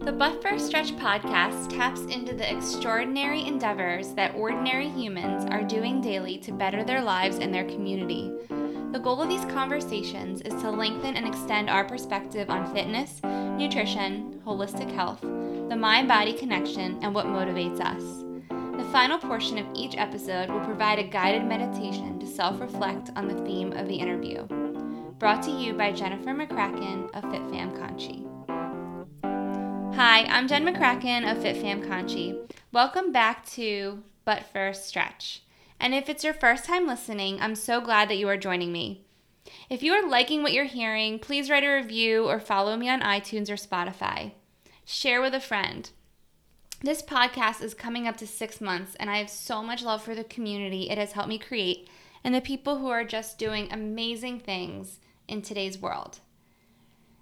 The But First Stretch podcast taps into the extraordinary endeavors that ordinary humans are doing daily to better their lives and their community. The goal of these conversations is to lengthen and extend our perspective on fitness, nutrition, holistic health, the mind body connection, and what motivates us. The final portion of each episode will provide a guided meditation to self reflect on the theme of the interview. Brought to you by Jennifer McCracken of FitFam Conchi. Hi, I'm Jen McCracken of FitFam Conchi. Welcome back to But First Stretch. And if it's your first time listening, I'm so glad that you are joining me. If you are liking what you're hearing, please write a review or follow me on iTunes or Spotify. Share with a friend. This podcast is coming up to six months, and I have so much love for the community it has helped me create and the people who are just doing amazing things in today's world.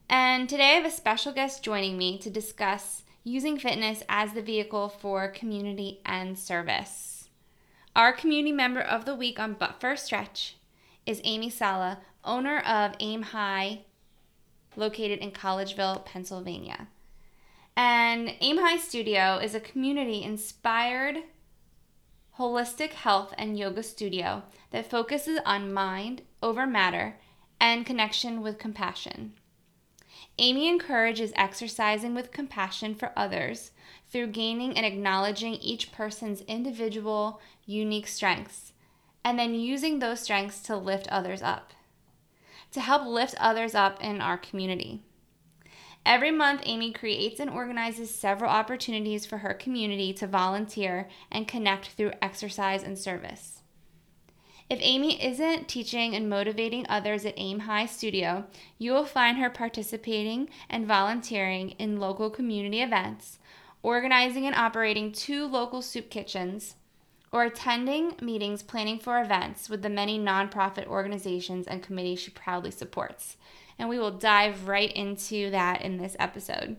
And today I have a special guest joining me to discuss using fitness as the vehicle for community and service. Our community member of the week on But First Stretch is Amy Sala, owner of Aim High, located in Collegeville, Pennsylvania. And Aim High Studio is a community inspired holistic health and yoga studio that focuses on mind over matter and connection with compassion. Amy encourages exercising with compassion for others through gaining and acknowledging each person's individual, unique strengths, and then using those strengths to lift others up, to help lift others up in our community. Every month, Amy creates and organizes several opportunities for her community to volunteer and connect through exercise and service. If Amy isn't teaching and motivating others at Aim High Studio, you will find her participating and volunteering in local community events, organizing and operating two local soup kitchens, or attending meetings planning for events with the many nonprofit organizations and committees she proudly supports. And we will dive right into that in this episode.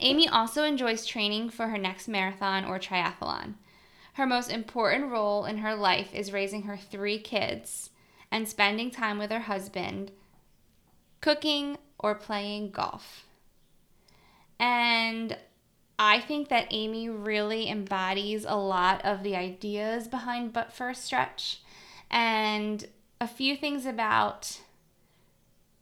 Amy also enjoys training for her next marathon or triathlon. Her most important role in her life is raising her three kids and spending time with her husband, cooking, or playing golf. And I think that Amy really embodies a lot of the ideas behind But First Stretch. And a few things about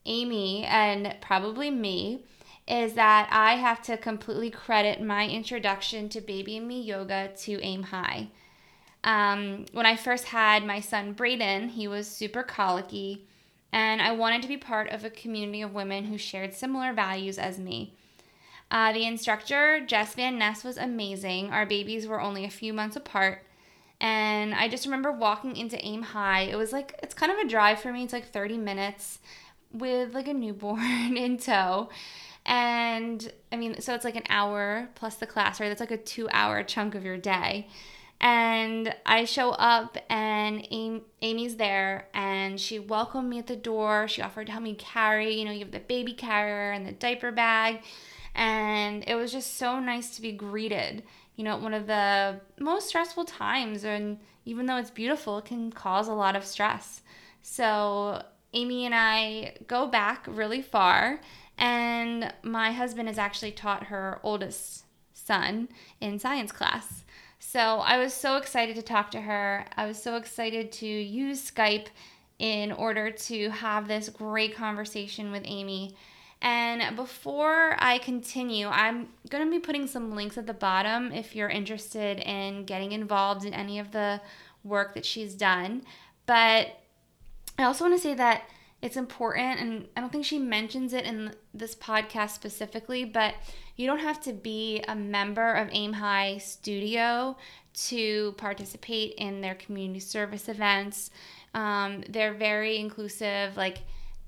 Amy and probably me is that I have to completely credit my introduction to Baby and Me Yoga to Aim High. Um, when I first had my son Braden, he was super colicky, and I wanted to be part of a community of women who shared similar values as me. Uh, the instructor, Jess Van Ness, was amazing. Our babies were only a few months apart. And I just remember walking into Aim High. It was like, it's kind of a drive for me. It's like 30 minutes with like a newborn in tow. And I mean, so it's like an hour plus the class, right? That's like a two hour chunk of your day. And I show up, and Amy's there, and she welcomed me at the door. She offered to help me carry, you know, you have the baby carrier and the diaper bag. And it was just so nice to be greeted, you know, at one of the most stressful times. And even though it's beautiful, it can cause a lot of stress. So Amy and I go back really far and my husband has actually taught her oldest son in science class. So I was so excited to talk to her. I was so excited to use Skype in order to have this great conversation with Amy. And before I continue, I'm going to be putting some links at the bottom if you're interested in getting involved in any of the work that she's done. But I also want to say that it's important and i don't think she mentions it in this podcast specifically but you don't have to be a member of aim high studio to participate in their community service events um, they're very inclusive like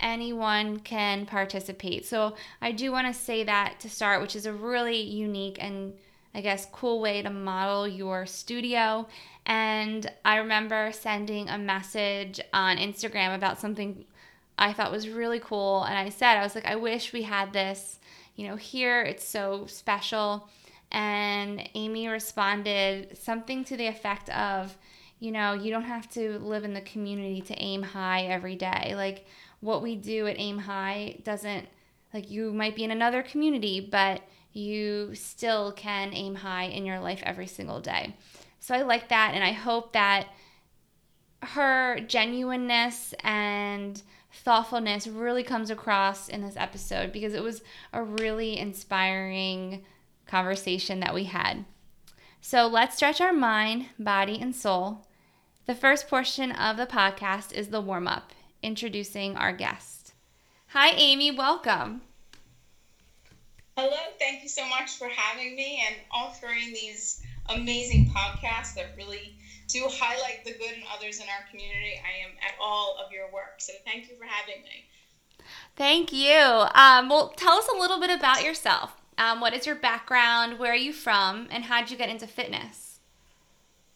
anyone can participate so i do want to say that to start which is a really unique and I guess, cool way to model your studio. And I remember sending a message on Instagram about something I thought was really cool. And I said, I was like, I wish we had this, you know, here. It's so special. And Amy responded something to the effect of, you know, you don't have to live in the community to aim high every day. Like what we do at Aim High doesn't, like, you might be in another community, but you still can aim high in your life every single day. So I like that, and I hope that her genuineness and thoughtfulness really comes across in this episode because it was a really inspiring conversation that we had. So let's stretch our mind, body, and soul. The first portion of the podcast is the warm up, introducing our guest. Hi, Amy, welcome. Hello, thank you so much for having me and offering these amazing podcasts that really do highlight the good in others in our community. I am at all of your work, so thank you for having me. Thank you. Um, well, tell us a little bit about yourself. Um, what is your background? Where are you from? And how did you get into fitness?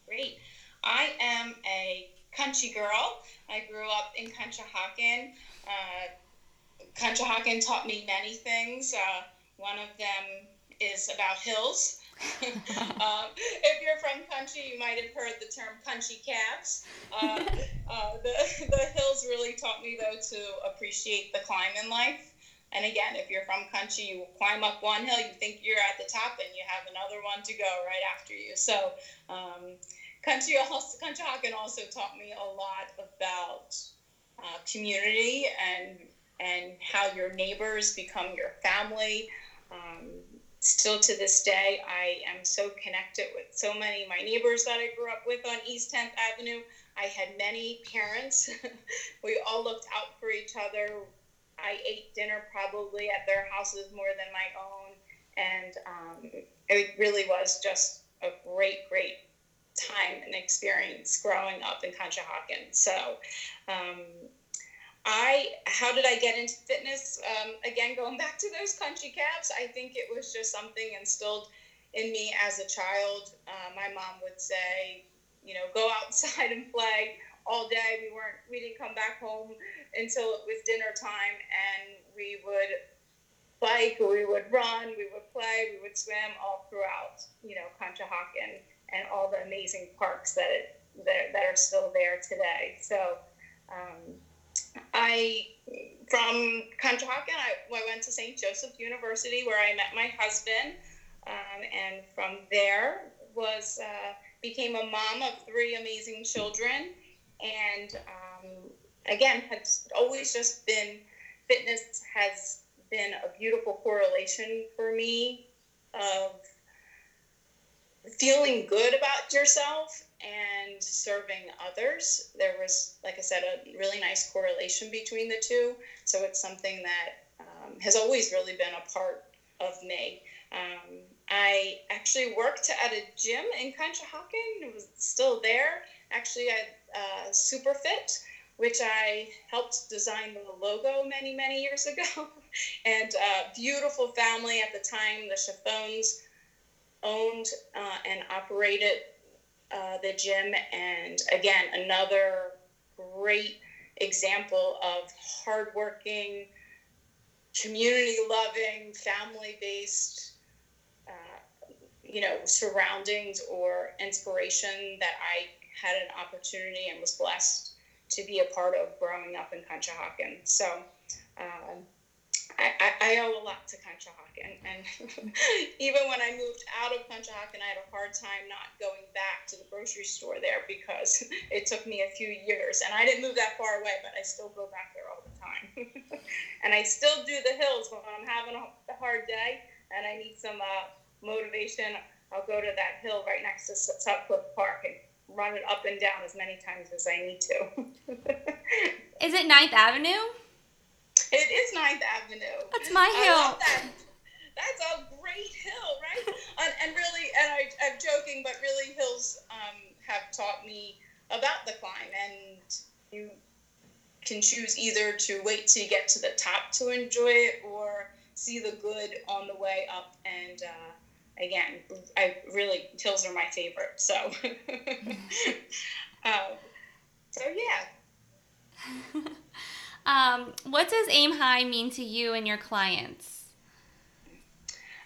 Great. I am a Conshy girl. I grew up in Conshohocken. Uh, Conshohocken taught me many things. Uh, one of them is about hills. um, if you're from Conshy, you might have heard the term Conshy cabs. Uh, uh, the, the hills really taught me, though, to appreciate the climb in life. And again, if you're from Conshy, you climb up one hill, you think you're at the top, and you have another one to go right after you. So, um, Conshy also, Conshohocken also taught me a lot about uh, community and and how your neighbors become your family. Um, still to this day, I am so connected with so many my neighbors that I grew up with on East 10th Avenue. I had many parents. we all looked out for each other. I ate dinner probably at their houses more than my own. And um, it really was just a great, great time and experience growing up in Conshohocken. So, um, I how did I get into fitness? Um, again, going back to those Conshy cabs, I think it was just something instilled in me as a child. Uh, my mom would say, you know, go outside and play all day. We weren't we didn't come back home until it was dinner time, and we would bike, we would run, we would play, we would swim all throughout, you know, Conshohocken and all the amazing parks that it, that, that are still there today. So. Um, I from Conshohocken, I, I went to St. Joseph University where I met my husband, um, and from there was uh, became a mom of three amazing children, and um, again has always just been fitness has been a beautiful correlation for me of feeling good about yourself and serving others. There was, like I said, a really nice correlation between the two. So it's something that um, has always really been a part of me. Um, I actually worked at a gym in Conshohocken. It was still there. Actually, at uh, Superfit, which I helped design the logo many, many years ago. and uh, beautiful family at the time. The Chiffones owned uh, and operated uh, the gym. And again, another great example of hardworking, community loving, family based, uh, you know, surroundings or inspiration that I had an opportunity and was blessed to be a part of growing up in Conshohocken. So, um, I, I, owe a lot to Conshohocken. And even when I moved out of Conshohocken, I had a hard time not going back to the grocery store there because it took me a few years. And I didn't move that far away, but I still go back there all the time. and I still do the hills when I'm having a hard day and I need some uh, motivation. I'll go to that hill right next to Sutcliffe Park and run it up and down as many times as I need to. Is it Ninth Avenue? It is Ninth Avenue. That's my hill. That. That's a great hill, right? and, and, really, and I, I'm joking, but really, hills um, have taught me about the climb, and you can choose either to wait till you get to the top to enjoy it, or see the good on the way up. And uh, again, I really hills are my favorite. So, um, so yeah. Um, what does Aim High mean to you and your clients?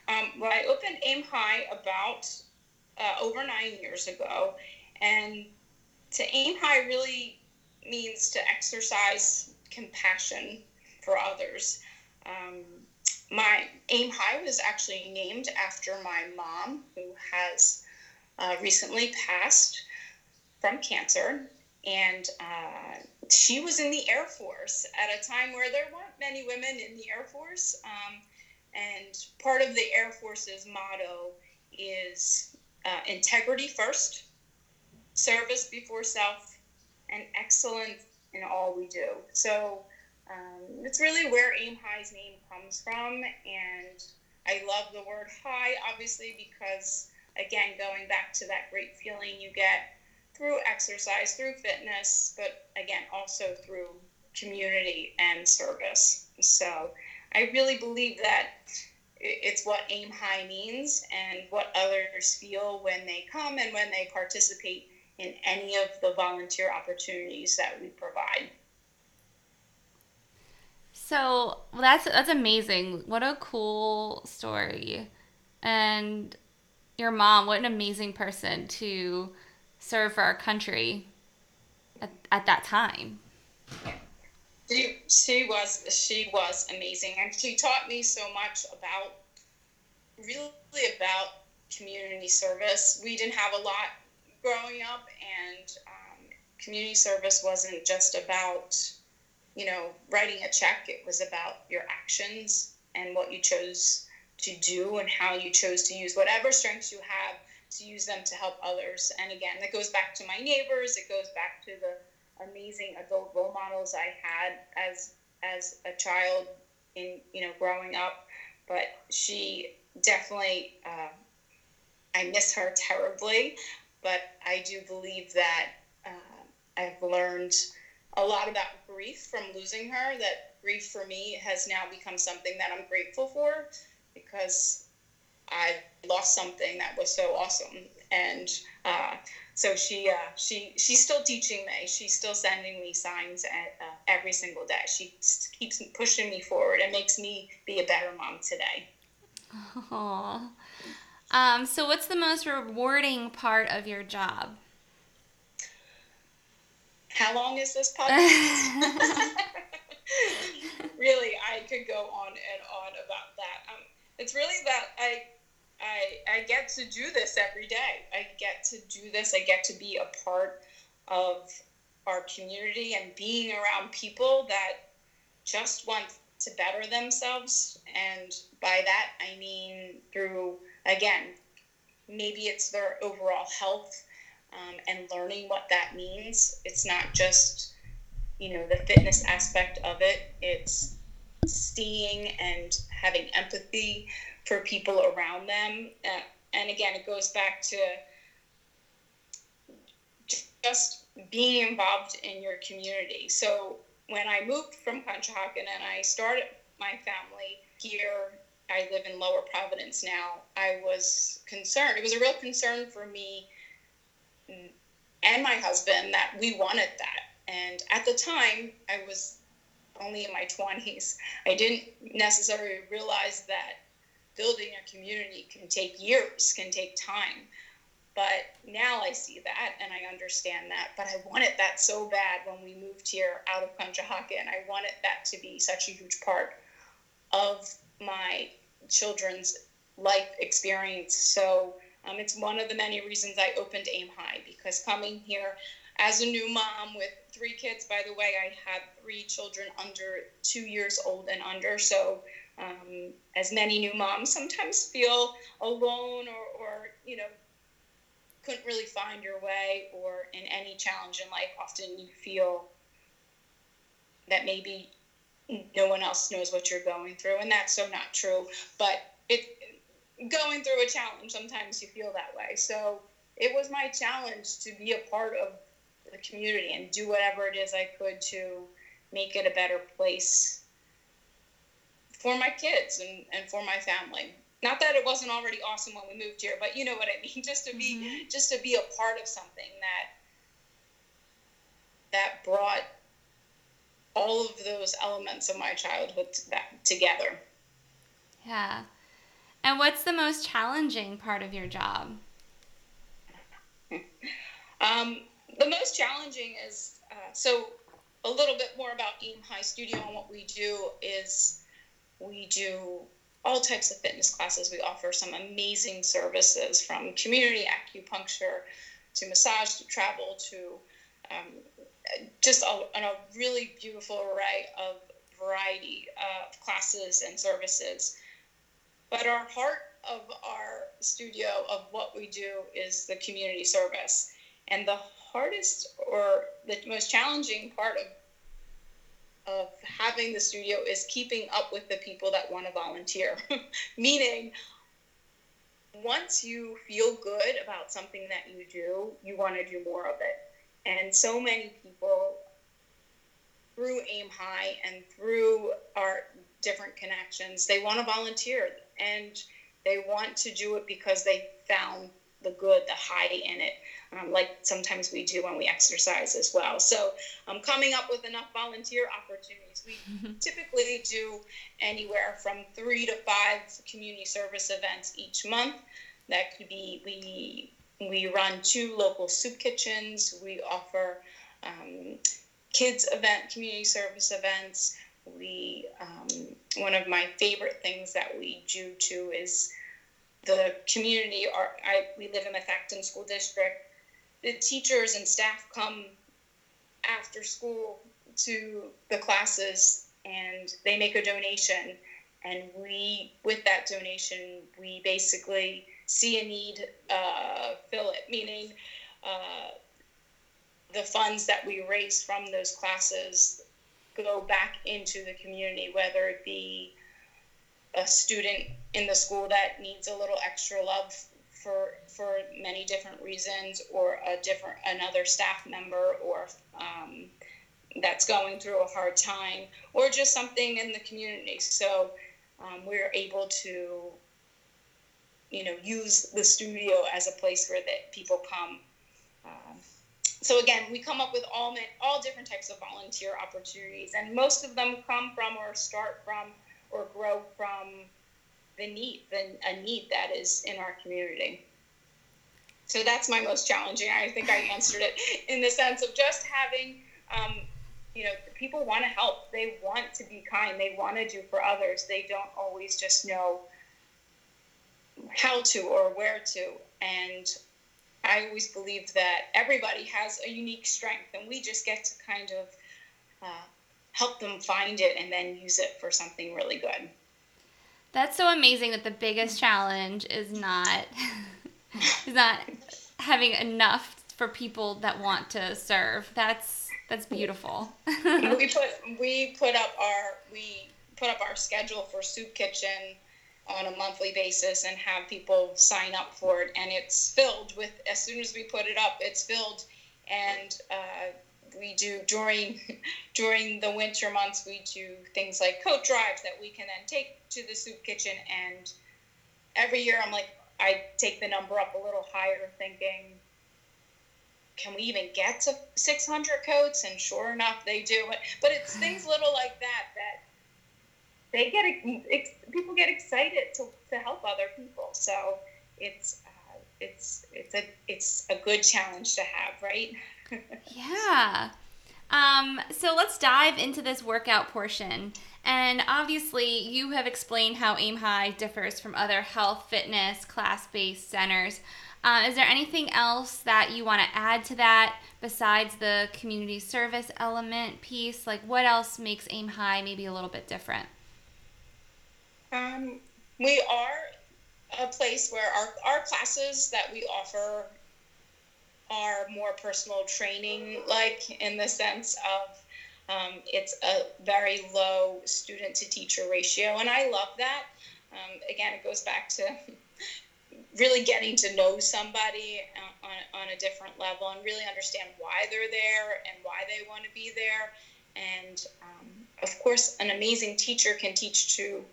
Um, well, I opened Aim High about uh, over nine years ago, and to aim high really means to exercise compassion for others. Um, my aim high was actually named after my mom who has uh, recently passed from cancer and uh, she was in the air force at a time where there weren't many women in the air force um, and part of the air force's motto is uh, integrity first service before self and excellence in all we do so um, it's really where Aim High's name comes from. And I love the word high, obviously, because, again, going back to that great feeling you get through exercise, through fitness, but again, also through community and service. So I really believe that it's what aim high means and what others feel when they come and when they participate in any of the volunteer opportunities that we provide. So well, that's that's amazing. What a cool story, and your mom. What an amazing person to serve for our country at, at that time. She, she was she was amazing, and she taught me so much about really about community service. We didn't have a lot growing up, and um, community service wasn't just about you know, writing a check, it was about your actions and what you chose to do and how you chose to use whatever strengths you have to use them to help others. And again, that goes back to my neighbors. It goes back to the amazing adult role models I had as as a child in you know growing up. But she definitely, uh, I miss her terribly. But I do believe that uh, I've learned a lot about grief from losing her. That grief for me has now become something that I'm grateful for because I lost something that was so awesome. And uh, so she uh, she she's still teaching me. She's still sending me signs at, uh, every single day. She keeps pushing me forward and makes me be a better mom today. Aww. Um, so, what's the most rewarding part of your job? how long is this podcast? really, I could go on and on about that. Um, it's really that I, I, get to do this every day. I get to do this. I get to be a part of our community and being around people that just want to better themselves. And by that, I mean through, again, maybe it's their overall health um, and learning what that means. It's not just, you know, the fitness aspect of it, it's seeing and having empathy for people around them. Uh, and again, it goes back to just being involved in your community. So when I moved from Conshohocken and I started my family here, I live in Lower Providence now. I was concerned. It was a real concern for me and my husband that we wanted that. And at the time, I was only in my 20s. I didn't necessarily realize that building a community can take years, can take time. But now I see that and I understand that. But I wanted that so bad when we moved here out of Conshohocken. And I wanted that to be such a huge part of my children's life experience. So um, it's one of the many reasons I opened Aim High because coming here as a new mom with three kids, by the way, I had three children under two years old and under. So, um, as many new moms sometimes feel alone or, or, you know, couldn't really find your way, or in any challenge in life, often you feel that maybe no one else knows what you're going through. And that's so not true. But it, going through a challenge, sometimes you feel that way. So it was my challenge to be a part of the community and do whatever it is I could to make it a better place for my kids and, and for my family. Not that it wasn't already awesome when we moved here, but you know what I mean. Just to be mm-hmm. just to be a part of something that that brought all of those elements of my childhood together. Yeah. And what's the most challenging part of your job? Um, the most challenging is uh, so a little bit more about Aim High Studio and what we do is we do all types of fitness classes. We offer some amazing services from community acupuncture to massage to travel to um, just a, a, really beautiful array of variety of classes and services. But our heart of our studio, of what we do, is the community service. And the hardest or the most challenging part of of having the studio is keeping up with the people that want to volunteer. Meaning, once you feel good about something that you do, you want to do more of it. And so many people through Aim High and through our different connections, they want to volunteer and they want to do it because they found the good, the high in it, um, like sometimes we do when we exercise as well. So, um, coming up with enough volunteer opportunities. We typically do anywhere from three to five community service events each month. That could be we we run two local soup kitchens. We offer um, kids event, community service events. We um, one of my favorite things that we do too is the community. Are I we live in the Methacton School District. The teachers and staff come after school to the classes and they make a donation. And we with that donation we basically see a need uh, fill it meaning uh, the funds that we raise from those classes go back into the community, whether it be a student in the school that needs a little extra love for for many different reasons, or a different another staff member, or um, that's going through a hard time, or just something in the community. So um, we're able to, you know, use the studio as a place where that people come. Um, so again, we come up with all all different types of volunteer opportunities, and most of them come from or start from or grow from the need, the, a need that is in our community. So that's my most challenging. I think I answered it in the sense of just having, um, you know, people want to help. They want to be kind. They want to do for others. They don't always just know how to or where to. And I always believed that everybody has a unique strength, and we just get to kind of uh, help them find it and then use it for something really good. That's so amazing that the biggest challenge is not is not having enough for people that want to serve. That's that's beautiful. we put we put up our we put up our schedule for Soup Kitchen on a monthly basis and have people sign up for it and it's filled with as soon as we put it up it's filled and uh, we do during during the winter months we do things like coat drives that we can then take to the soup kitchen and every year i'm like i take the number up a little higher thinking can we even get to 600 coats and sure enough they do but it's things little like that that they get people get excited to, to help other people. So it's uh, it's it's a it's a good challenge to have, right? Yeah. Um, so let's dive into this workout portion. And obviously, you have explained how Aim High differs from other health, fitness, class based centers. Uh, is there anything else that you want to add to that besides the community service element piece? Like, what else makes Aim High maybe a little bit different? Um, we are a place where our, our classes that we offer are more personal training, like in the sense of um, it's a very low student to teacher ratio, and I love that. Um, again, it goes back to really getting to know somebody uh, on, on a different level and really understand why they're there and why they want to be there. And um, of course, an amazing teacher can teach to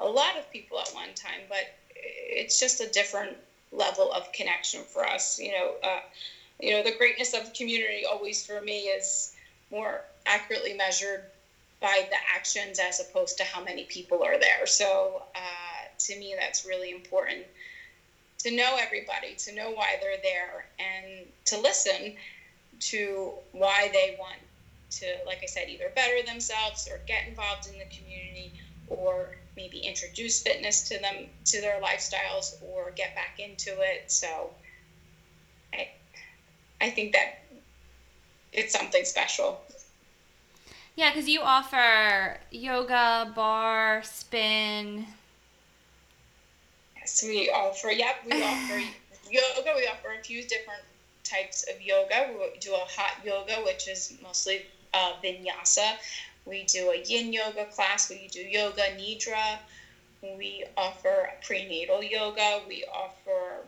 a lot of people at one time, but it's just a different level of connection for us. You know, uh, you know, the greatness of the community always for me is more accurately measured by the actions as opposed to how many people are there. So uh, to me, that's really important to know everybody, to know why they're there, and to listen to why they want to, like I said, either better themselves or get involved in the community or maybe introduce fitness to them to their lifestyles or get back into it. So I think that it's something special. Yeah, because you offer yoga, barre, spin. Yes, we offer. Yep, we offer yoga. We offer a few different types of yoga. We do a hot yoga, which is mostly uh, vinyasa. We do a yin yoga class. We do yoga nidra. We offer prenatal yoga. We offer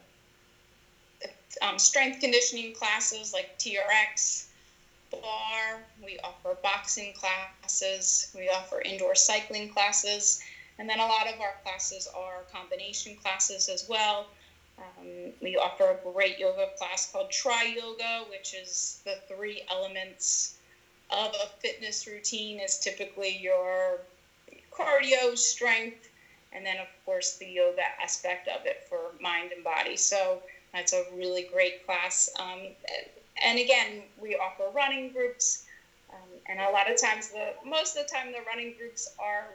um, strength conditioning classes like TRX, barre. We offer boxing classes. We offer indoor cycling classes. And then a lot of our classes are combination classes as well. Um, we offer a great yoga class called Tri Yoga, which is the three elements of a fitness routine is typically your cardio, strength, and then of course the yoga aspect of it for mind and body. So that's a really great class. Um, and again, we offer running groups, um, and a lot of times the most of the time the running groups are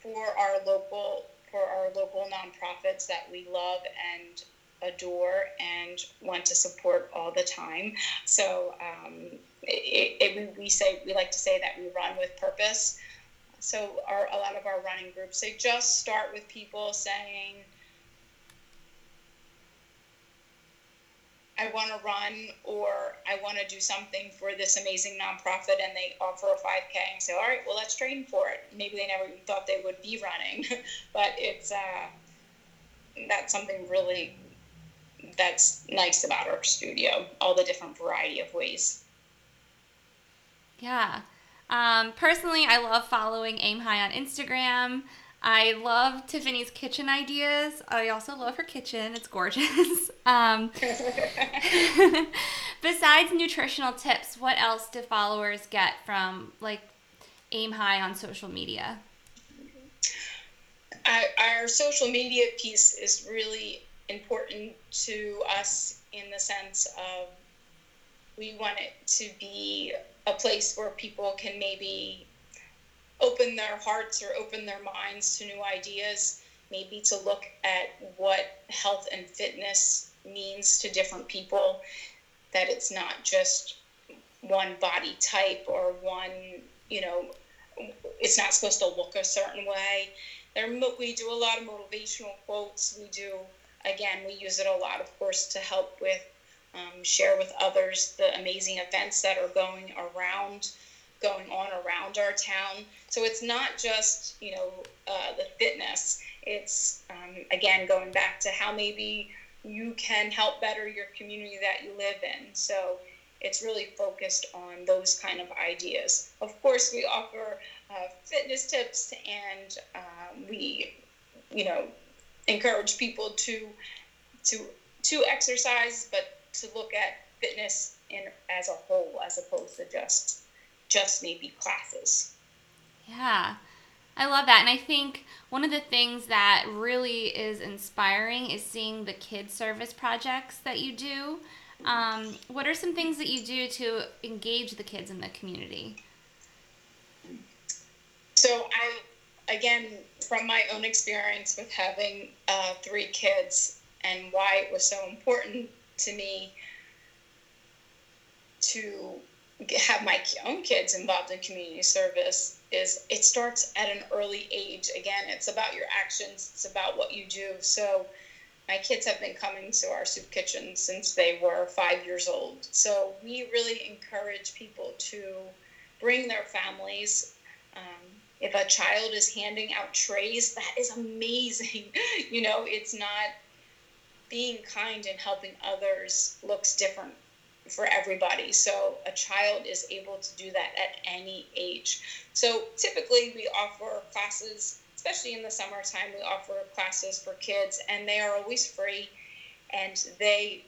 for our local for our local nonprofits that we love and adore and want to support all the time. So um, it, it, we say we like to say that we run with purpose. So our a lot of our running groups they just start with people saying. I want to run or I want to do something for this amazing nonprofit and they offer a 5K and say, all right, well, let's train for it. Maybe they never even thought they would be running, but it's, uh, that's something really that's nice about our studio, all the different variety of ways. Yeah. Um, personally, I love following Aim High on Instagram. I love Tiffany's kitchen ideas. I also love her kitchen. It's gorgeous. Um, besides nutritional tips, what else do followers get from like Aim High on social media? Our, our social media piece is really important to us in the sense of we want it to be a place where people can maybe open their hearts or open their minds to new ideas, maybe to look at what health and fitness means to different people, that it's not just one body type or one, you know, it's not supposed to look a certain way. There, we do a lot of motivational quotes. We do again, we use it a lot, of course, to help with um, share with others the amazing events that are going around going on around our town. So it's not just you know uh, the fitness. It's um, again going back to how maybe you can help better your community that you live in. So it's really focused on those kind of ideas. Of course we offer uh, fitness tips and um, we you know encourage people to to to exercise, but to look at fitness in as a whole, as opposed to just just maybe classes. Yeah. I love that. And I think one of the things that really is inspiring is seeing the kid service projects that you do. Um, what are some things that you do to engage the kids in the community? So I again, from my own experience with having uh, three kids and why it was so important to me to have my own kids involved in community service is it starts at an early age. Again it's about your actions. It's about what you do. So my kids have been coming to our soup kitchen since they were five years old. So we really encourage people to bring their families. Um, if a child is handing out trays, that is amazing. you know, it's not being kind and helping others looks different for everybody. So a child is able to do that at any age. So typically we offer classes, especially in the summertime, we offer classes for kids and they are always free and they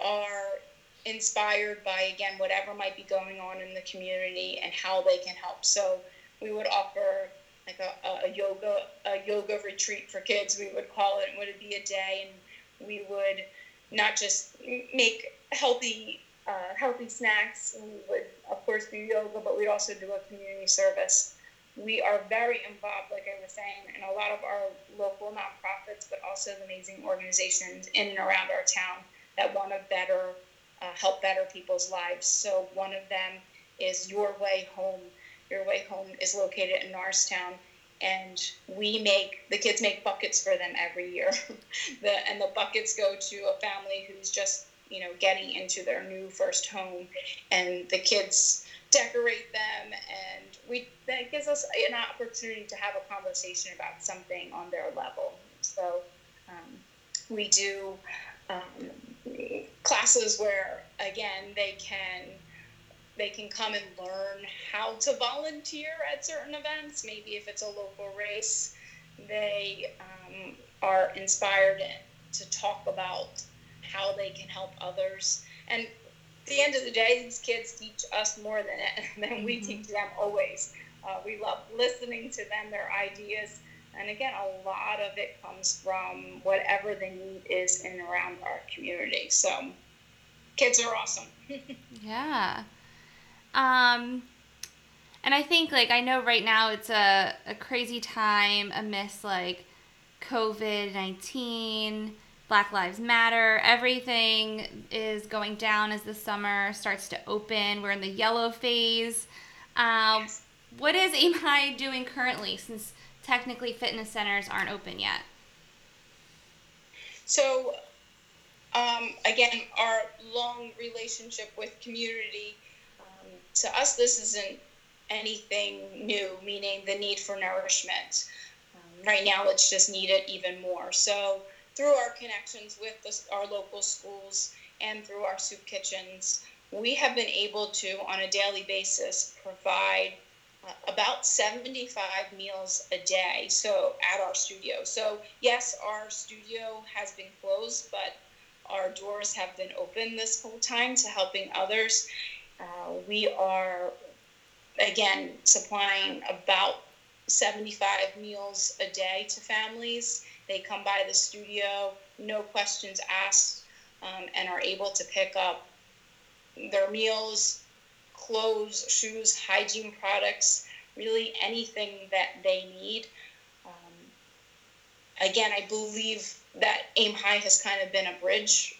are inspired by again whatever might be going on in the community and how they can help. So we would offer like a, a yoga a yoga retreat for kids. We would call it. Would it be a day? And we would not just make healthy uh, healthy snacks. We would of course do yoga, but we'd also do a community service we are very involved, like I was saying, in a lot of our local nonprofits, but also amazing organizations in and around our town that want to better uh, help better people's lives. So one of them is Your Way Home. Your Way Home is located in Norristown, and we make the kids make buckets for them every year. the and the buckets go to a family who's just you know getting into their new first home, and the kids decorate them and we that gives us an opportunity to have a conversation about something on their level. So um, we do um, classes where again they can they can come and learn how to volunteer at certain events. Maybe if it's a local race they um, are inspired to talk about how they can help others and the end of the day, these kids teach us more than than we mm-hmm. teach them always. Uh, we love listening to them, their ideas, and again, a lot of it comes from whatever the need is in around our community. So, kids are awesome. yeah. Um, and I think like I know right now it's a, a crazy time amidst like COVID nineteen Black Lives Matter. Everything is going down as the summer starts to open. We're in the yellow phase. Um, yes. What is Aim High doing currently since technically fitness centers aren't open yet? So, um, again, our long relationship with community, um, to us, this isn't anything new, meaning the need for nourishment. Um, right now, it's just needed even more. So, through our connections with the, our local schools and through our soup kitchens, we have been able to, on a daily basis, provide uh, about 75 meals a day so at our studio. So yes our studio has been closed but our doors have been open this whole time to helping others. Uh, we are again supplying about 75 meals a day to families they come by the studio, no questions asked, um, and are able to pick up their meals, clothes, shoes, hygiene products, really anything that they need. Um, again, I believe that Aim High has kind of been a bridge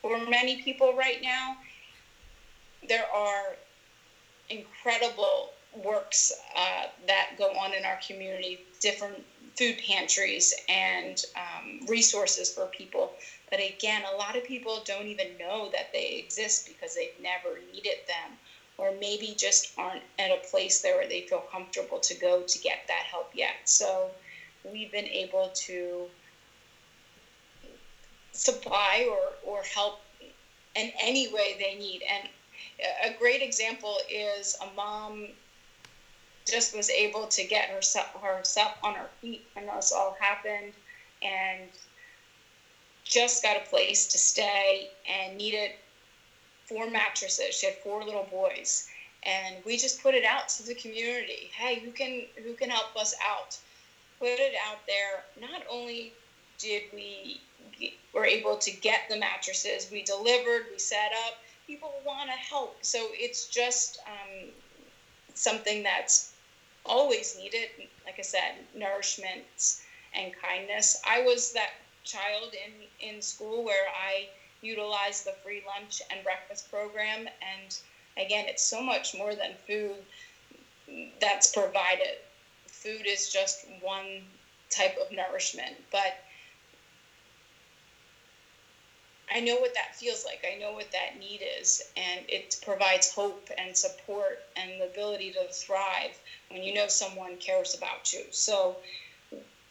for many people right now. There are incredible works uh, that go on in our community, different food pantries and um, resources for people. But again, a lot of people don't even know that they exist because they've never needed them, or maybe just aren't at a place there where they feel comfortable to go to get that help yet. So we've been able to supply or, or help in any way they need. And a great example is a mom just was able to get herself herself on her feet when this all happened and just got a place to stay and needed four mattresses. She had four little boys. And we just put it out to the community. Hey, who can who can help us out? Put it out there. Not only did we were able to get the mattresses, we delivered, we set up. People want to help, so it's just um, something that's always needed, like I said, nourishment and kindness. I was that child in, in school where I utilized the free lunch and breakfast program. And again, it's so much more than food that's provided. Food is just one type of nourishment. But I know what that feels like. I know what that need is, and it provides hope and support and the ability to thrive when you know someone cares about you. So,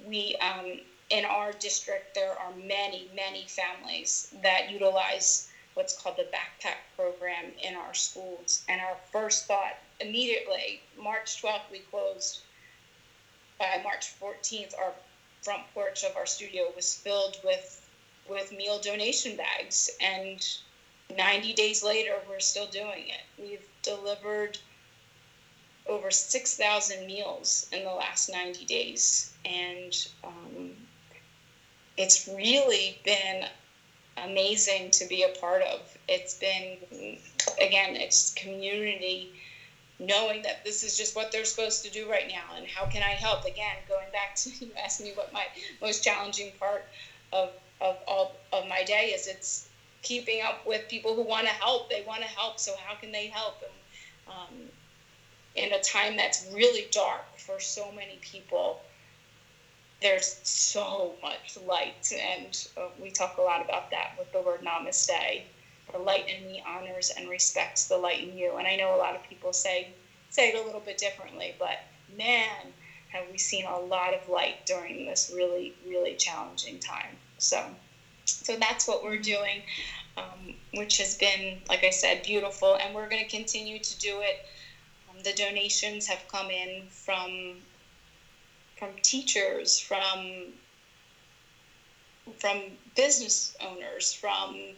we um, in our district there are many, many families that utilize what's called the backpack program in our schools. And our first thought immediately, March 12th, we closed. By March 14th, our front porch of our studio was filled with with meal donation bags. And 90 days later, we're still doing it. We've delivered over 6,000 meals in the last 90 days. And um, it's really been amazing to be a part of. It's been, again, it's community knowing that this is just what they're supposed to do right now and how can I help? Again, going back to you asked me what my most challenging part of, of all of my day is it's keeping up with people who want to help. They want to help, so how can they help? And um, in a time that's really dark for so many people, there's so much light, and uh, we talk a lot about that with the word namaste. The light in me honors and respects the light in you. And I know a lot of people say say it a little bit differently, but man, have we seen a lot of light during this really, really challenging time. So, so that's what we're doing, um, which has been, like I said, beautiful, and we're going to continue to do it. Um, the donations have come in from from teachers, from from business owners, from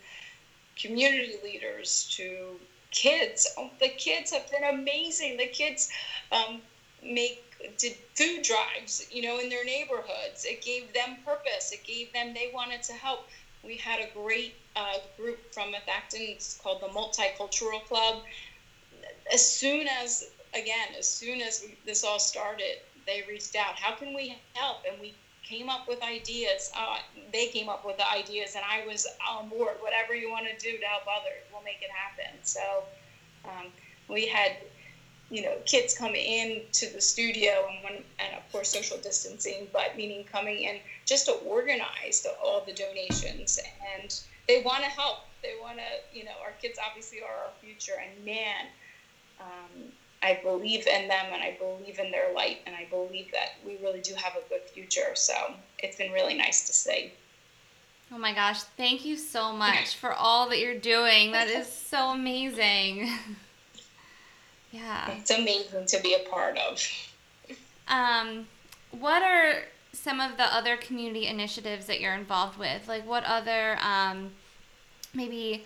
community leaders to kids. Oh, the kids have been amazing. The kids um, make did food drives, you know, in their neighborhoods. It gave them purpose. It gave them they wanted to help. We had a great uh, group from Methacton. Called the Multicultural Club. As soon as again, as soon as this all started, they reached out. How can we help? And we came up with ideas. Uh, they came up with the ideas, and I was on board. Whatever you want to do to help others, we'll make it happen. So um, we had, you know, kids come in to the studio, and when, and of course social distancing, but meaning coming in just to organize the, all the donations, and they want to help. They want to, you know, our kids obviously are our future, and man. Um, I believe in them and I believe in their light and I believe that we really do have a good future. So it's been really nice to see. Oh my gosh, thank you so much for all that you're doing. That is so amazing. yeah. It's amazing to be a part of. Um, what are some of the other community initiatives that you're involved with? Like, what other, um, maybe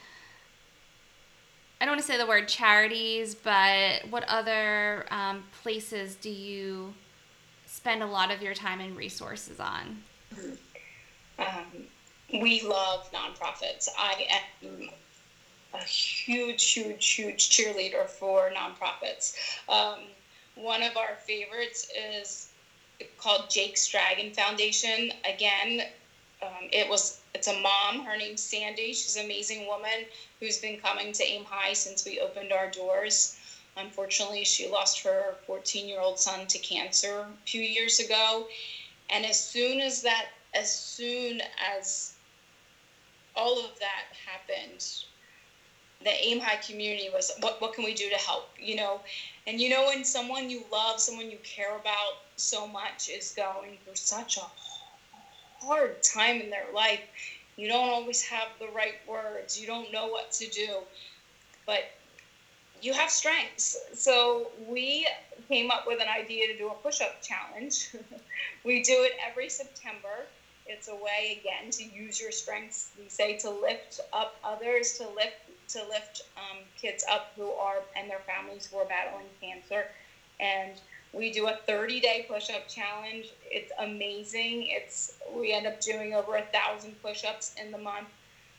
I don't want to say the word charities, but what other um, places do you spend a lot of your time and resources on? Um, we love nonprofits. I am a huge, huge, huge cheerleader for nonprofits. Um, one of our favorites is called Jake's Dragon Foundation. Again, um, it was it's a mom. Her name's Sandy. She's an amazing woman who's been coming to Aim High since we opened our doors. Unfortunately, she lost her 14 year old son to cancer a few years ago. And as soon as that, as soon as all of that happened, the aim high community was what, what can we do to help you know and you know when someone you love someone you care about so much is going through such a hard time in their life. You don't always have the right words. You don't know what to do. But you have strengths. So we came up with an idea to do a push up challenge. we do it every September. It's a way again to use your strengths. We say to lift up others, to lift to lift um, kids up who are and their families who are battling cancer, and we do a 30 day push up challenge. It's amazing. It's we end up doing over a thousand push ups in the month.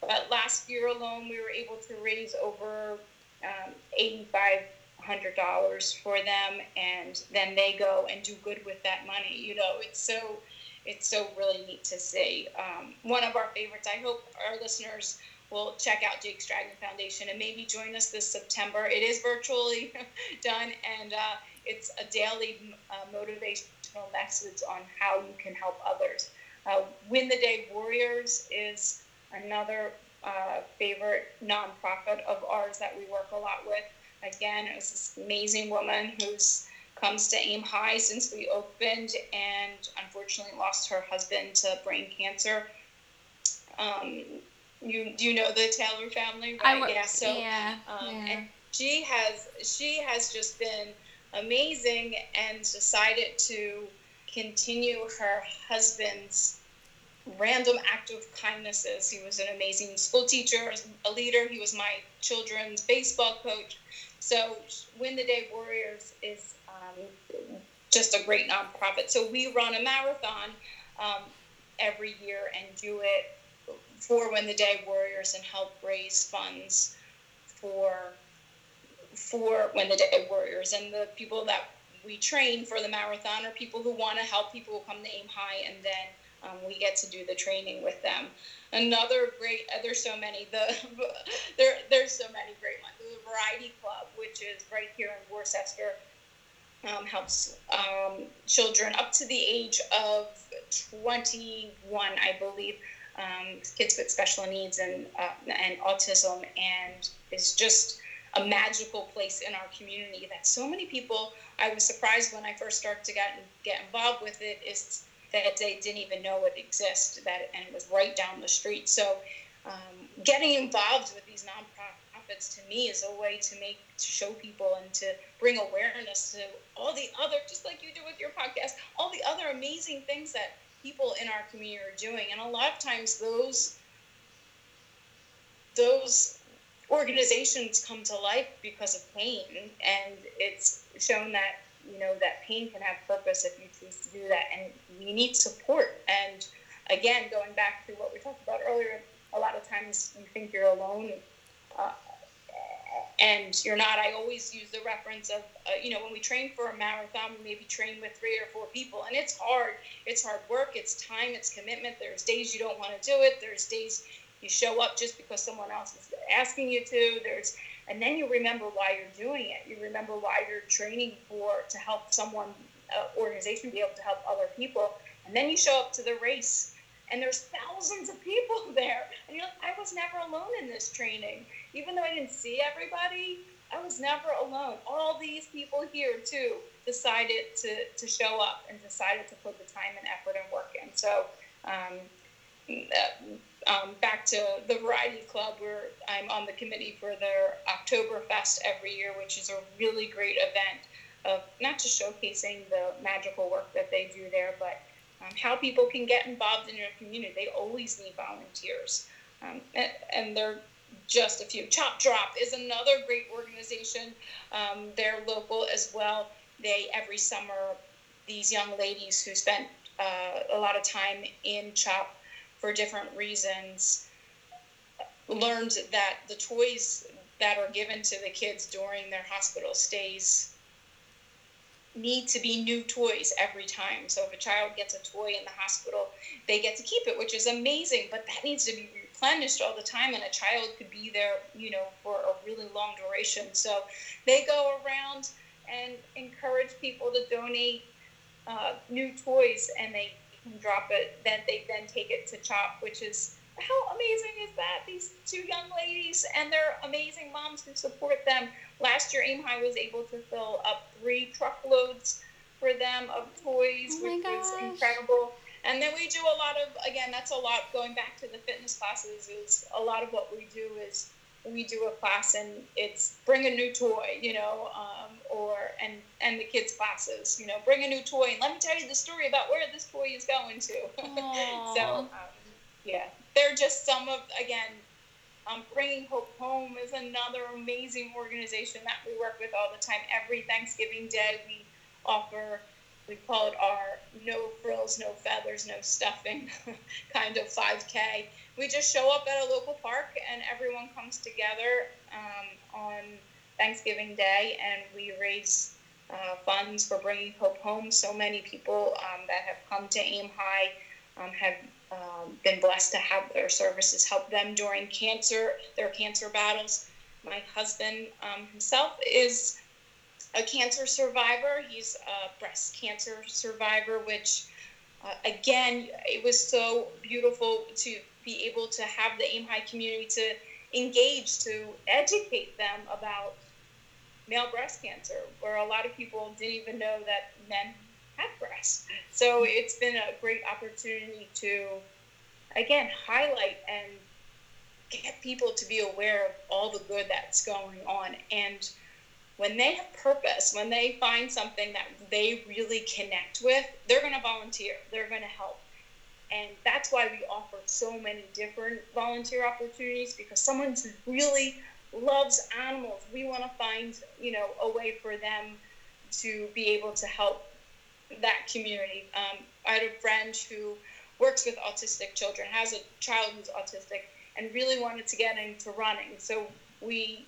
But last year alone, we were able to raise over um, $8,500 for them, and then they go and do good with that money. You know, it's so it's so really neat to see. Um, one of our favorites. I hope our listeners will check out Jake's Dragon Foundation and maybe join us this September. It is virtually done, and uh, it's a daily uh, motivational message on how you can help others. Uh, Win the Day Warriors is another uh, favorite nonprofit of ours that we work a lot with. Again, it's this amazing woman who's comes to aim high since we opened and unfortunately lost her husband to brain cancer. Um, you you know the Taylor family, right? I, yeah. So yeah, um, yeah. and she has she has just been amazing and decided to continue her husband's random act of kindnesses. He was an amazing school teacher, a leader. He was my children's baseball coach. So, Win the Day Warriors is um, just a great nonprofit. So, we run a marathon um, every year and do it for Win the Day Warriors and help raise funds for for Win the Day Warriors. And the people that we train for the marathon are people who want to help people come to aim high and then um, we get to do the training with them. Another great uh, there's so many the there there's so many great ones. The variety club which is right here in worcester um, helps um, children up to the age of 21 i believe um, kids with special needs and uh, and autism and is just a magical place in our community that so many people i was surprised when i first started to get get involved with it is that they didn't even know it existed that and it was right down the street. So um, getting involved with these nonprofits to me is a way to make to show people and to bring awareness to all the other just like you do with your podcast all the other amazing things that people in our community are doing. And a lot of times those those organizations come to life because of pain. And it's shown that you know that pain can have purpose if you choose to do that. And we need support. And again going back to what we talked about earlier a lot of times you think you're alone. Uh, and you're not i always use the reference of uh, you know when we train for a marathon we maybe train with three or four people and it's hard. It's hard work it's time it's commitment. There's days you don't want to do it. There's days you show up just because someone else is asking you to. There's and then you remember why you're doing it. You remember why you're training for to help someone uh, organization be able to help other people and then you show up to the race and there's thousands of people there and you're like i was never alone in this training even though i didn't see everybody i was never alone. All these people here too decided to, to show up and decided to put the time and effort and work in. So um, um, back to the Variety Club, where I'm on the committee for their Oktoberfest every year, which is a really great event of not just showcasing the magical work that they do there, but um, how people can get involved in your community. They always need volunteers, um, and, and, they're just a few. Chop Drop is another great organization. Um, they're local as well. They every summer these young ladies who spent uh, a lot of time in Chop for different reasons learned that the toys that are given to the kids during their hospital stays need to be new toys every time. So if a child gets a toy in the hospital, they get to keep it, which is amazing, but that needs to be replenished all the time and a child could be there, you know, for a really long duration. So they go around and encourage people to donate uh, new toys and they can drop it. Then they then take it to Chop, which is how amazing is that? These two young ladies and their amazing moms who support them. Last year, Aim High was able to fill up three truckloads for them of toys, oh which gosh. was incredible. And then we do a lot of, again, that's a lot going back to the fitness classes, is a lot of what we do is we do a class and it's bring a new toy, you know, um, or and and the kids classes, you know, bring a new toy and let me tell you the story about where this toy is going to. so um, yeah, they're just some of again. Um, Bringing Hope Home is another amazing organization that we work with all the time. Every Thanksgiving Day, we offer we call it our no frills, no feathers, no stuffing kind of 5K we just show up at a local park and everyone comes together um, on Thanksgiving Day and we raise uh, funds for bringing hope home. So many people um, that have come to Aim High um, have um, been blessed to have their services help them during cancer, their cancer battles. My husband um, himself is a cancer survivor. He's a breast cancer survivor, which uh, again, it was so beautiful to be able to have the aim high community to engage to educate them about male breast cancer where a lot of people didn't even know that men so it's been a great opportunity to again highlight and get people to be aware of all the good that's going on. And when they have purpose when they find something that they really connect with they're going to volunteer. They're going to help. And that's why we offer so many different volunteer opportunities because someone who really loves animals, we want to find, you know, a way for them to be able to help that community. Um, I had a friend who works with autistic children, has a child who's autistic, and really wanted to get into running. So we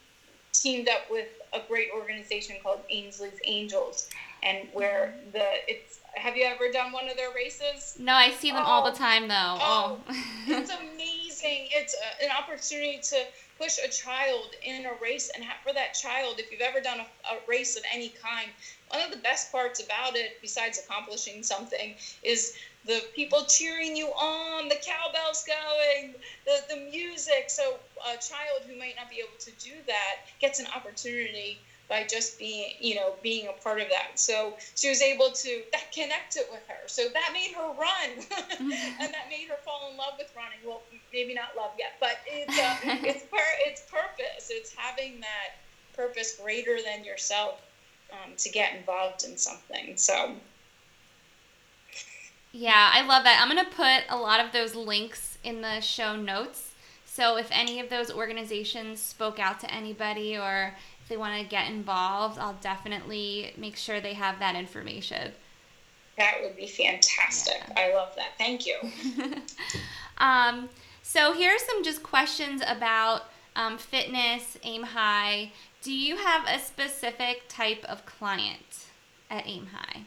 teamed up with a great organization called Ainsley's Angels, and where the it's. Have you ever done one of their races? No, I see them oh, all the oh. time though. Oh, oh. it's amazing! It's a, an opportunity to push a child in a race and for that child if you've ever done a, a, race of any kind one of the best parts about it besides accomplishing something is the people cheering you on the cowbells going the, the music. So a child who might not be able to do that gets an opportunity by just being you know being a part of that. So she was able to that connected with her. So that made her run. And that made her fall in love with running. Well maybe not love yet but it's uh, it's per- it's purpose. It's having that purpose greater than yourself um, to get involved in something. So. Yeah i love that. I'm going to put a lot of those links in the show notes. So if any of those organizations spoke out to anybody or they want to get involved, I'll definitely make sure they have that information. That would be fantastic. Yeah. I love that. Thank you. um, so here are some just questions about um, fitness, aim high. Do you have a specific type of client at aim high?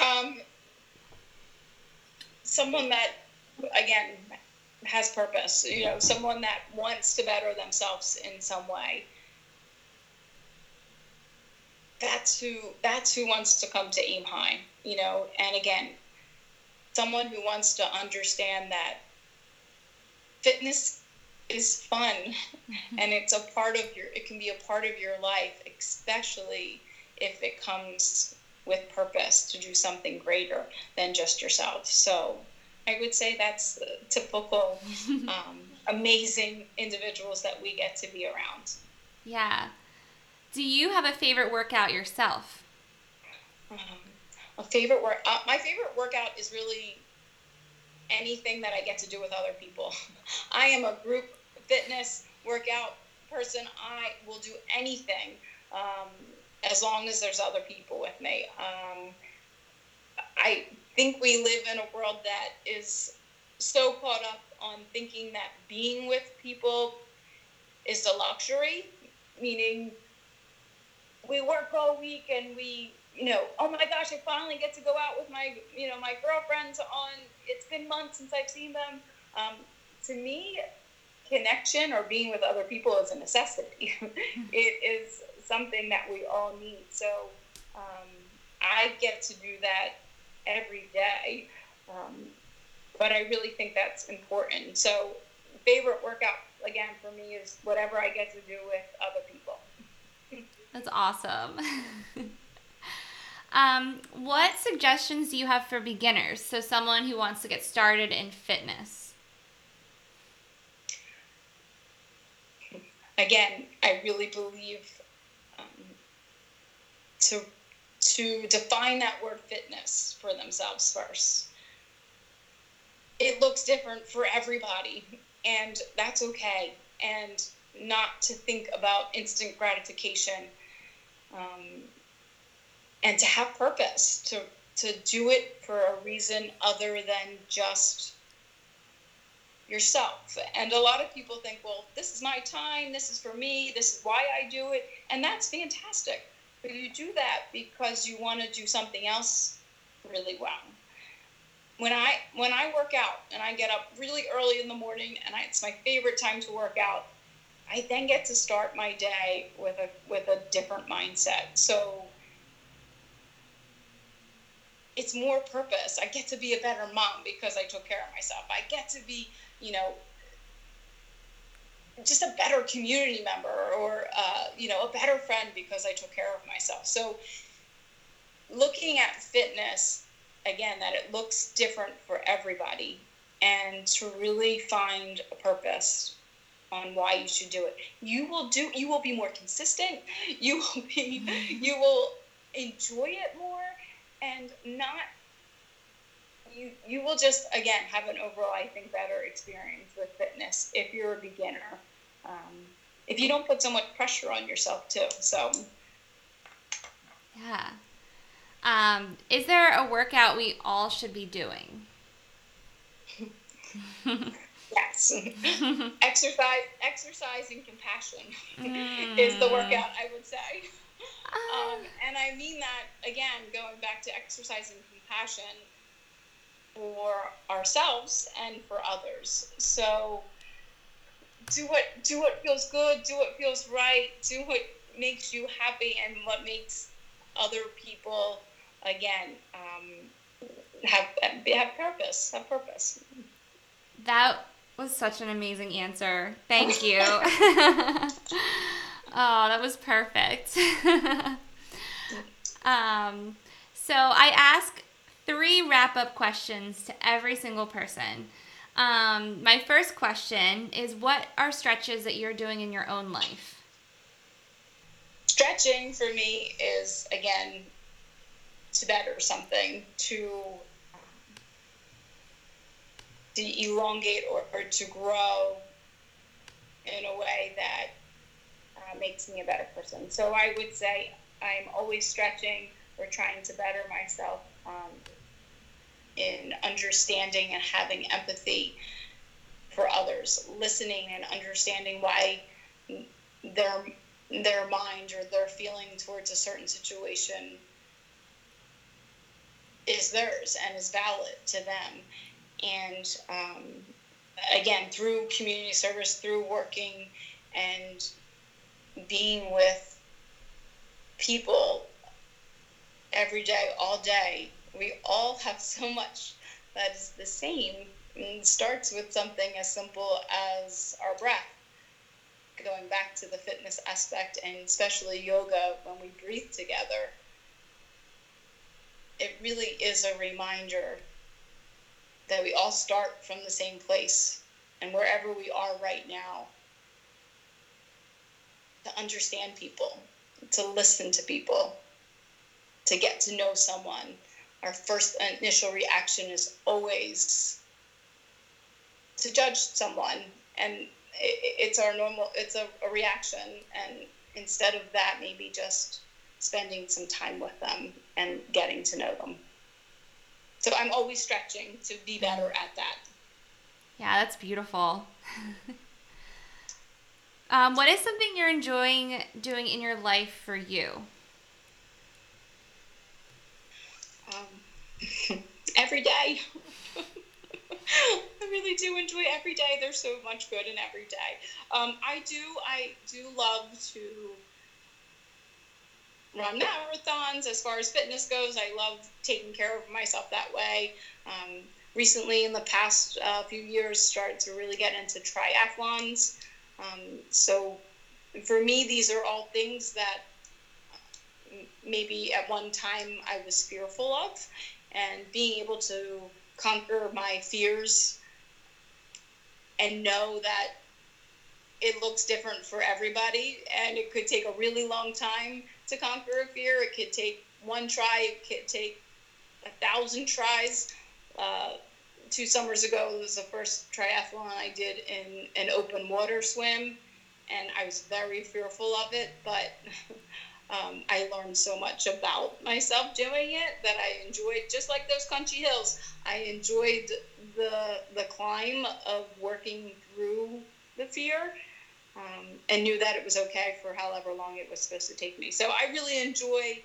Um, someone that, again, has purpose, you know, someone that wants to better themselves in some way. That's who that's who wants to come to aim high, you know, and again, someone who wants to understand that fitness is fun mm-hmm. and it's a part of your it can be a part of your life, especially if it comes with purpose to do something greater than just yourself. So I would say that's typical um, amazing individuals that we get to be around. Yeah. Do you have a favorite workout yourself? Um, a favorite work. Uh, my favorite workout is really anything that I get to do with other people. I am a group fitness workout person. I will do anything um, as long as there's other people with me. Um, I think we live in a world that is so caught up on thinking that being with people is a luxury, meaning we work all week and we, you know, oh my gosh, I finally get to go out with my, you know, my girlfriends on, it's been months since I've seen them. Um, to me, connection or being with other people is a necessity. it is something that we all need. So um, I get to do that every day. Um, but I really think that's important. So, favorite workout again for me is whatever I get to do with other people. That's awesome. um, what suggestions do you have for beginners? So, someone who wants to get started in fitness. Again, I really believe um, to to define that word fitness for themselves first. It looks different for everybody, and that's okay. And not to think about instant gratification um, and to have purpose, to, to do it for a reason other than just yourself. And a lot of people think, well, this is my time, this is for me, this is why I do it, and that's fantastic. But you do that because you want to do something else really well. When I when I work out and I get up really early in the morning and I, it's my favorite time to work out, I then get to start my day with a with a different mindset. So it's more purpose. I get to be a better mom because I took care of myself. I get to be, you know, just a better community member or uh, you know a better friend because I took care of myself. So looking at fitness again that it looks different for everybody and to really find a purpose on why you should do it. You will do you will be more consistent. You will be mm-hmm. you will enjoy it more and not you you will just again have an overall I think better experience with fitness if you're a beginner um, if you don't put so much pressure on yourself too. So, yeah. Um, is there a workout we all should be doing? Yes. exercise, exercise and compassion mm. is the workout, I would say. Ah. Um, and I mean that again, going back to exercise and compassion for ourselves and for others. So do what do what feels good, do what feels right, do what makes you happy, and what makes other people again um, have have purpose, have purpose. That was such an amazing answer. Thank you. oh, that was perfect. um, so I ask three wrap up questions to every single person. Um, my first question is What are stretches that you're doing in your own life? Stretching for me is, again, to better something, to to elongate or, or to grow in a way that uh, makes me a better person. So I would say I'm always stretching or trying to better myself um, in understanding and having empathy for others, listening and understanding why their their mind or their feeling towards a certain situation is theirs and is valid to them. And um, again through community service through working and being with people every day all day we all have so much that is the same and starts with something as simple as our breath going back to the fitness aspect and especially yoga when we breathe together it really is a reminder that we all start from the same place and wherever we are right now to understand people, to listen to people, to get to know someone. Our first initial reaction is always to judge someone, and it's our normal, it's a, a reaction. And instead of that, maybe just spending some time with them and getting to know them. So I'm always stretching to be better at that. Yeah, that's beautiful. um, what is something you're enjoying doing in your life for you? Um, every day. I really do enjoy every day. There's so much good in every day. Um, I do. I do love to run marathons. As far as fitness goes, I love taking care of myself that way. Um, recently, in the past uh, few years, started to really get into triathlons. Um, so for me, these are all things that uh, maybe at one time I was fearful of, and being able to conquer my fears and know that it looks different for everybody and it could take a really long time to conquer a fear. It could take one try, it could take a thousand tries. Uh, two summers ago, it was the first triathlon I did in an open water swim, and I was very fearful of it, but um, I learned so much about myself doing it that I enjoyed, just like those country hills, I enjoyed the, the climb of working through the fear um, and knew that it was okay for however long it was supposed to take me. So I really enjoy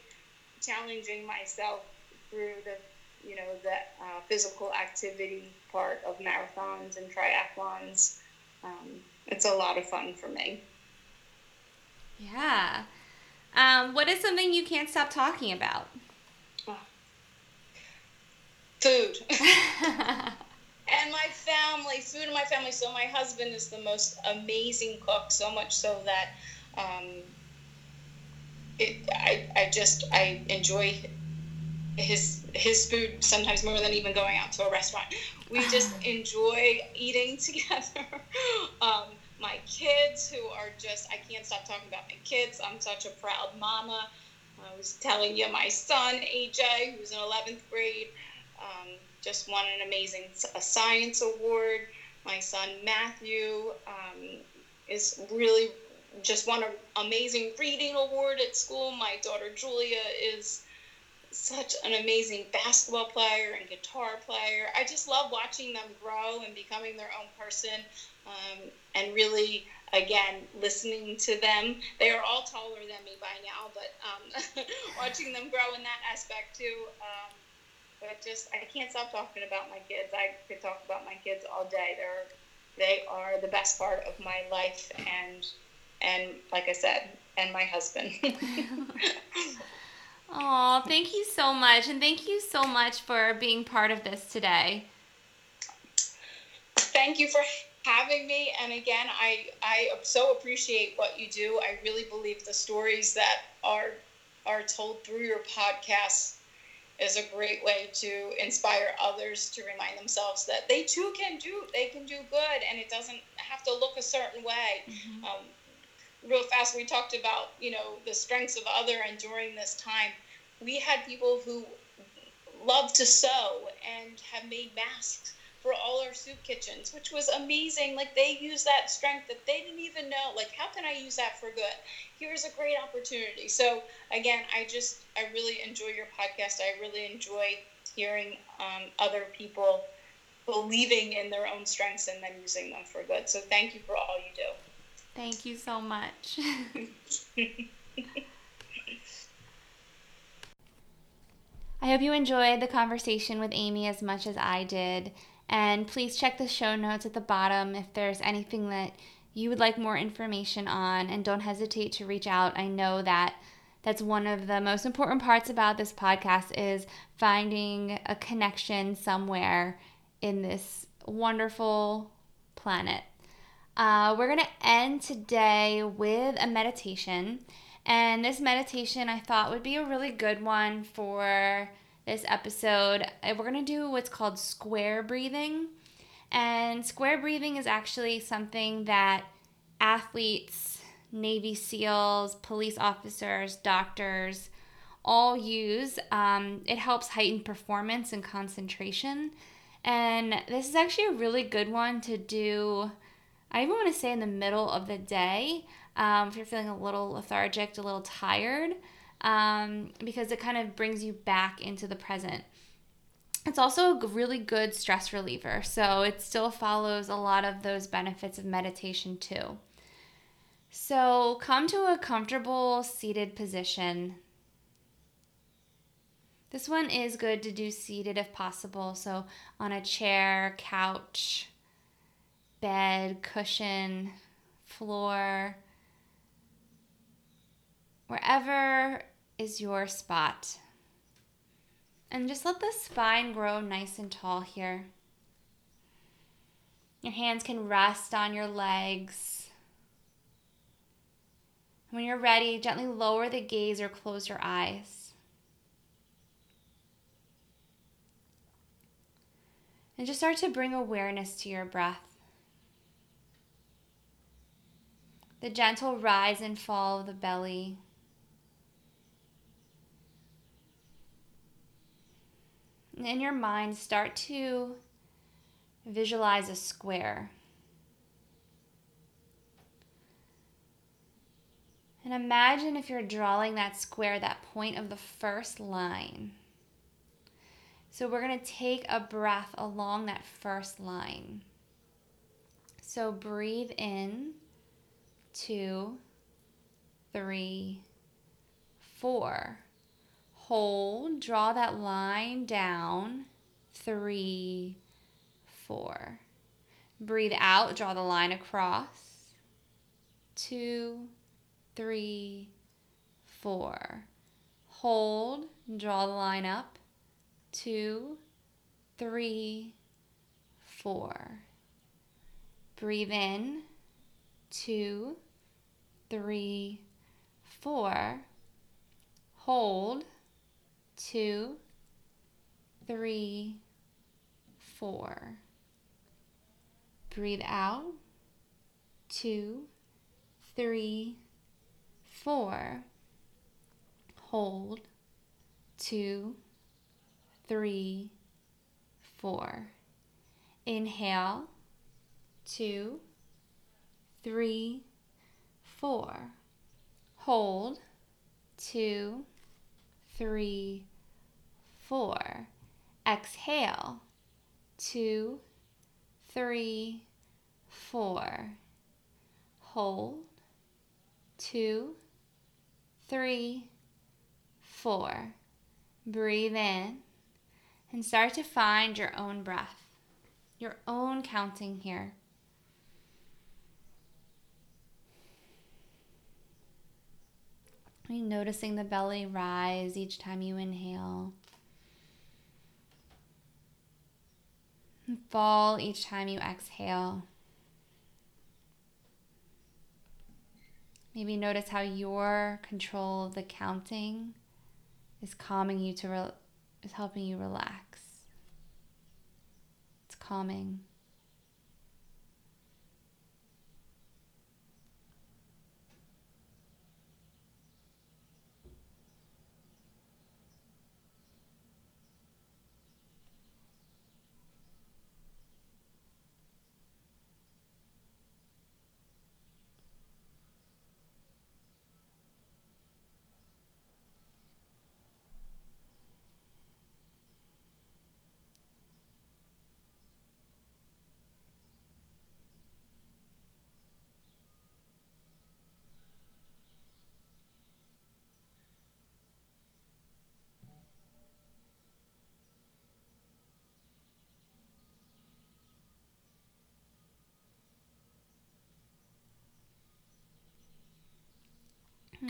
challenging myself through the you know the uh, physical activity part of marathons and triathlons. Um, it's a lot of fun for me. Yeah. Um, what is something you can't stop talking about? Food. and my family, food in my family. So my husband is the most amazing cook, so much so that um, it, I, I just I enjoy his his food sometimes more than even going out to a restaurant. We just enjoy eating together. um, my kids, who are just I can't stop talking about my kids. I'm such a proud mama. I was telling you, my son AJ, who's in 11th grade. Um, just won an amazing science award. My son Matthew um, is really just won an amazing reading award at school. My daughter Julia is such an amazing basketball player and guitar player. I just love watching them grow and becoming their own person um, and really, again, listening to them. They are all taller than me by now, but um, watching them grow in that aspect too. Um, but just, I can't stop talking about my kids. I could talk about my kids all day. They're, they are the best part of my life and and like I said, and my husband. Oh, thank you so much. And thank you so much for being part of this today. Thank you for having me. And again, I, I so appreciate what you do. I really believe the stories that are are told through your podcast is a great way to inspire others to remind themselves that they too can do they can do good and it doesn't have to look a certain way. Mm-hmm. Um, real fast, we talked about you know the strengths of other, and during this time, we had people who love to sew and have made masks for all our soup kitchens, which was amazing. Like they use that strength that they didn't even know. Like, how can I use that for good? Here's a great opportunity. So again, I just I really enjoy your podcast. I really enjoy hearing um, other people believing in their own strengths and then using them for good. So thank you for all you do. Thank you so much. I hope you enjoyed the conversation with Amy as much as I did. And please check the show notes at the bottom if there's anything that you would like more information on. And don't hesitate to reach out. I know that that's one of the most important parts about this podcast is finding a connection somewhere in this wonderful planet. Uh, we're going to end today with a meditation. And this meditation I thought would be a really good one for this episode. Uh, we're going to do what's called square breathing. And square breathing is actually something that athletes, Navy SEALs, police officers, doctors all use. Um, it helps heighten performance and concentration. And this is actually a really good one to do. I even want to say in the middle of the day um, if you're feeling a little lethargic, a little tired, um, because it kind of brings you back into the present. It's also a really good stress reliever, so it still follows a lot of those benefits of meditation too. So come to a comfortable seated position. This one is good to do seated if possible, so on a chair, couch, bed, cushion, floor, wherever is your spot. And just let the spine grow nice and tall here. Your hands can rest on your legs. When you're ready, gently lower the gaze or close your eyes. And just start to bring awareness to your breath. The gentle rise and fall of the belly. In your mind, start to visualize a square. And imagine if you're drawing that square, that point of the first line. So we're going to take a breath along that first line. So breathe in, two, three, four hold, draw that line down. Three, four. Breathe out, draw the line across. Two, three, four. Hold, draw the line up. Two, three, four. Breathe in. Two, three, four. Hold two, three, four. Breathe out, two, three, four. Hold, two, three, four. Inhale, two, three, four. Hold, two, three, four. Exhale. Two, three, four. Hold. Two, three, four. Breathe in and start to find your own breath, your own counting here. Noticing the belly rise each time you inhale. And fall each time you exhale. Maybe notice how your control of the counting is calming you to re- is helping you relax. It's calming.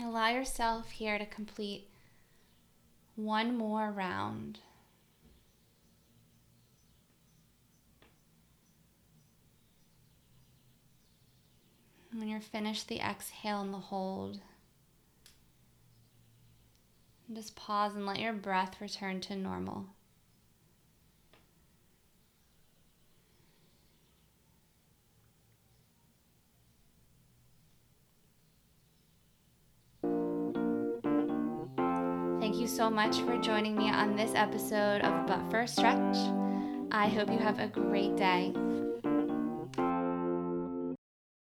Allow yourself here to complete one more round. When you're finished, the exhale and the hold. And just pause and let your breath return to normal. So much for joining me on this episode of But Stretch. I hope you have a great day.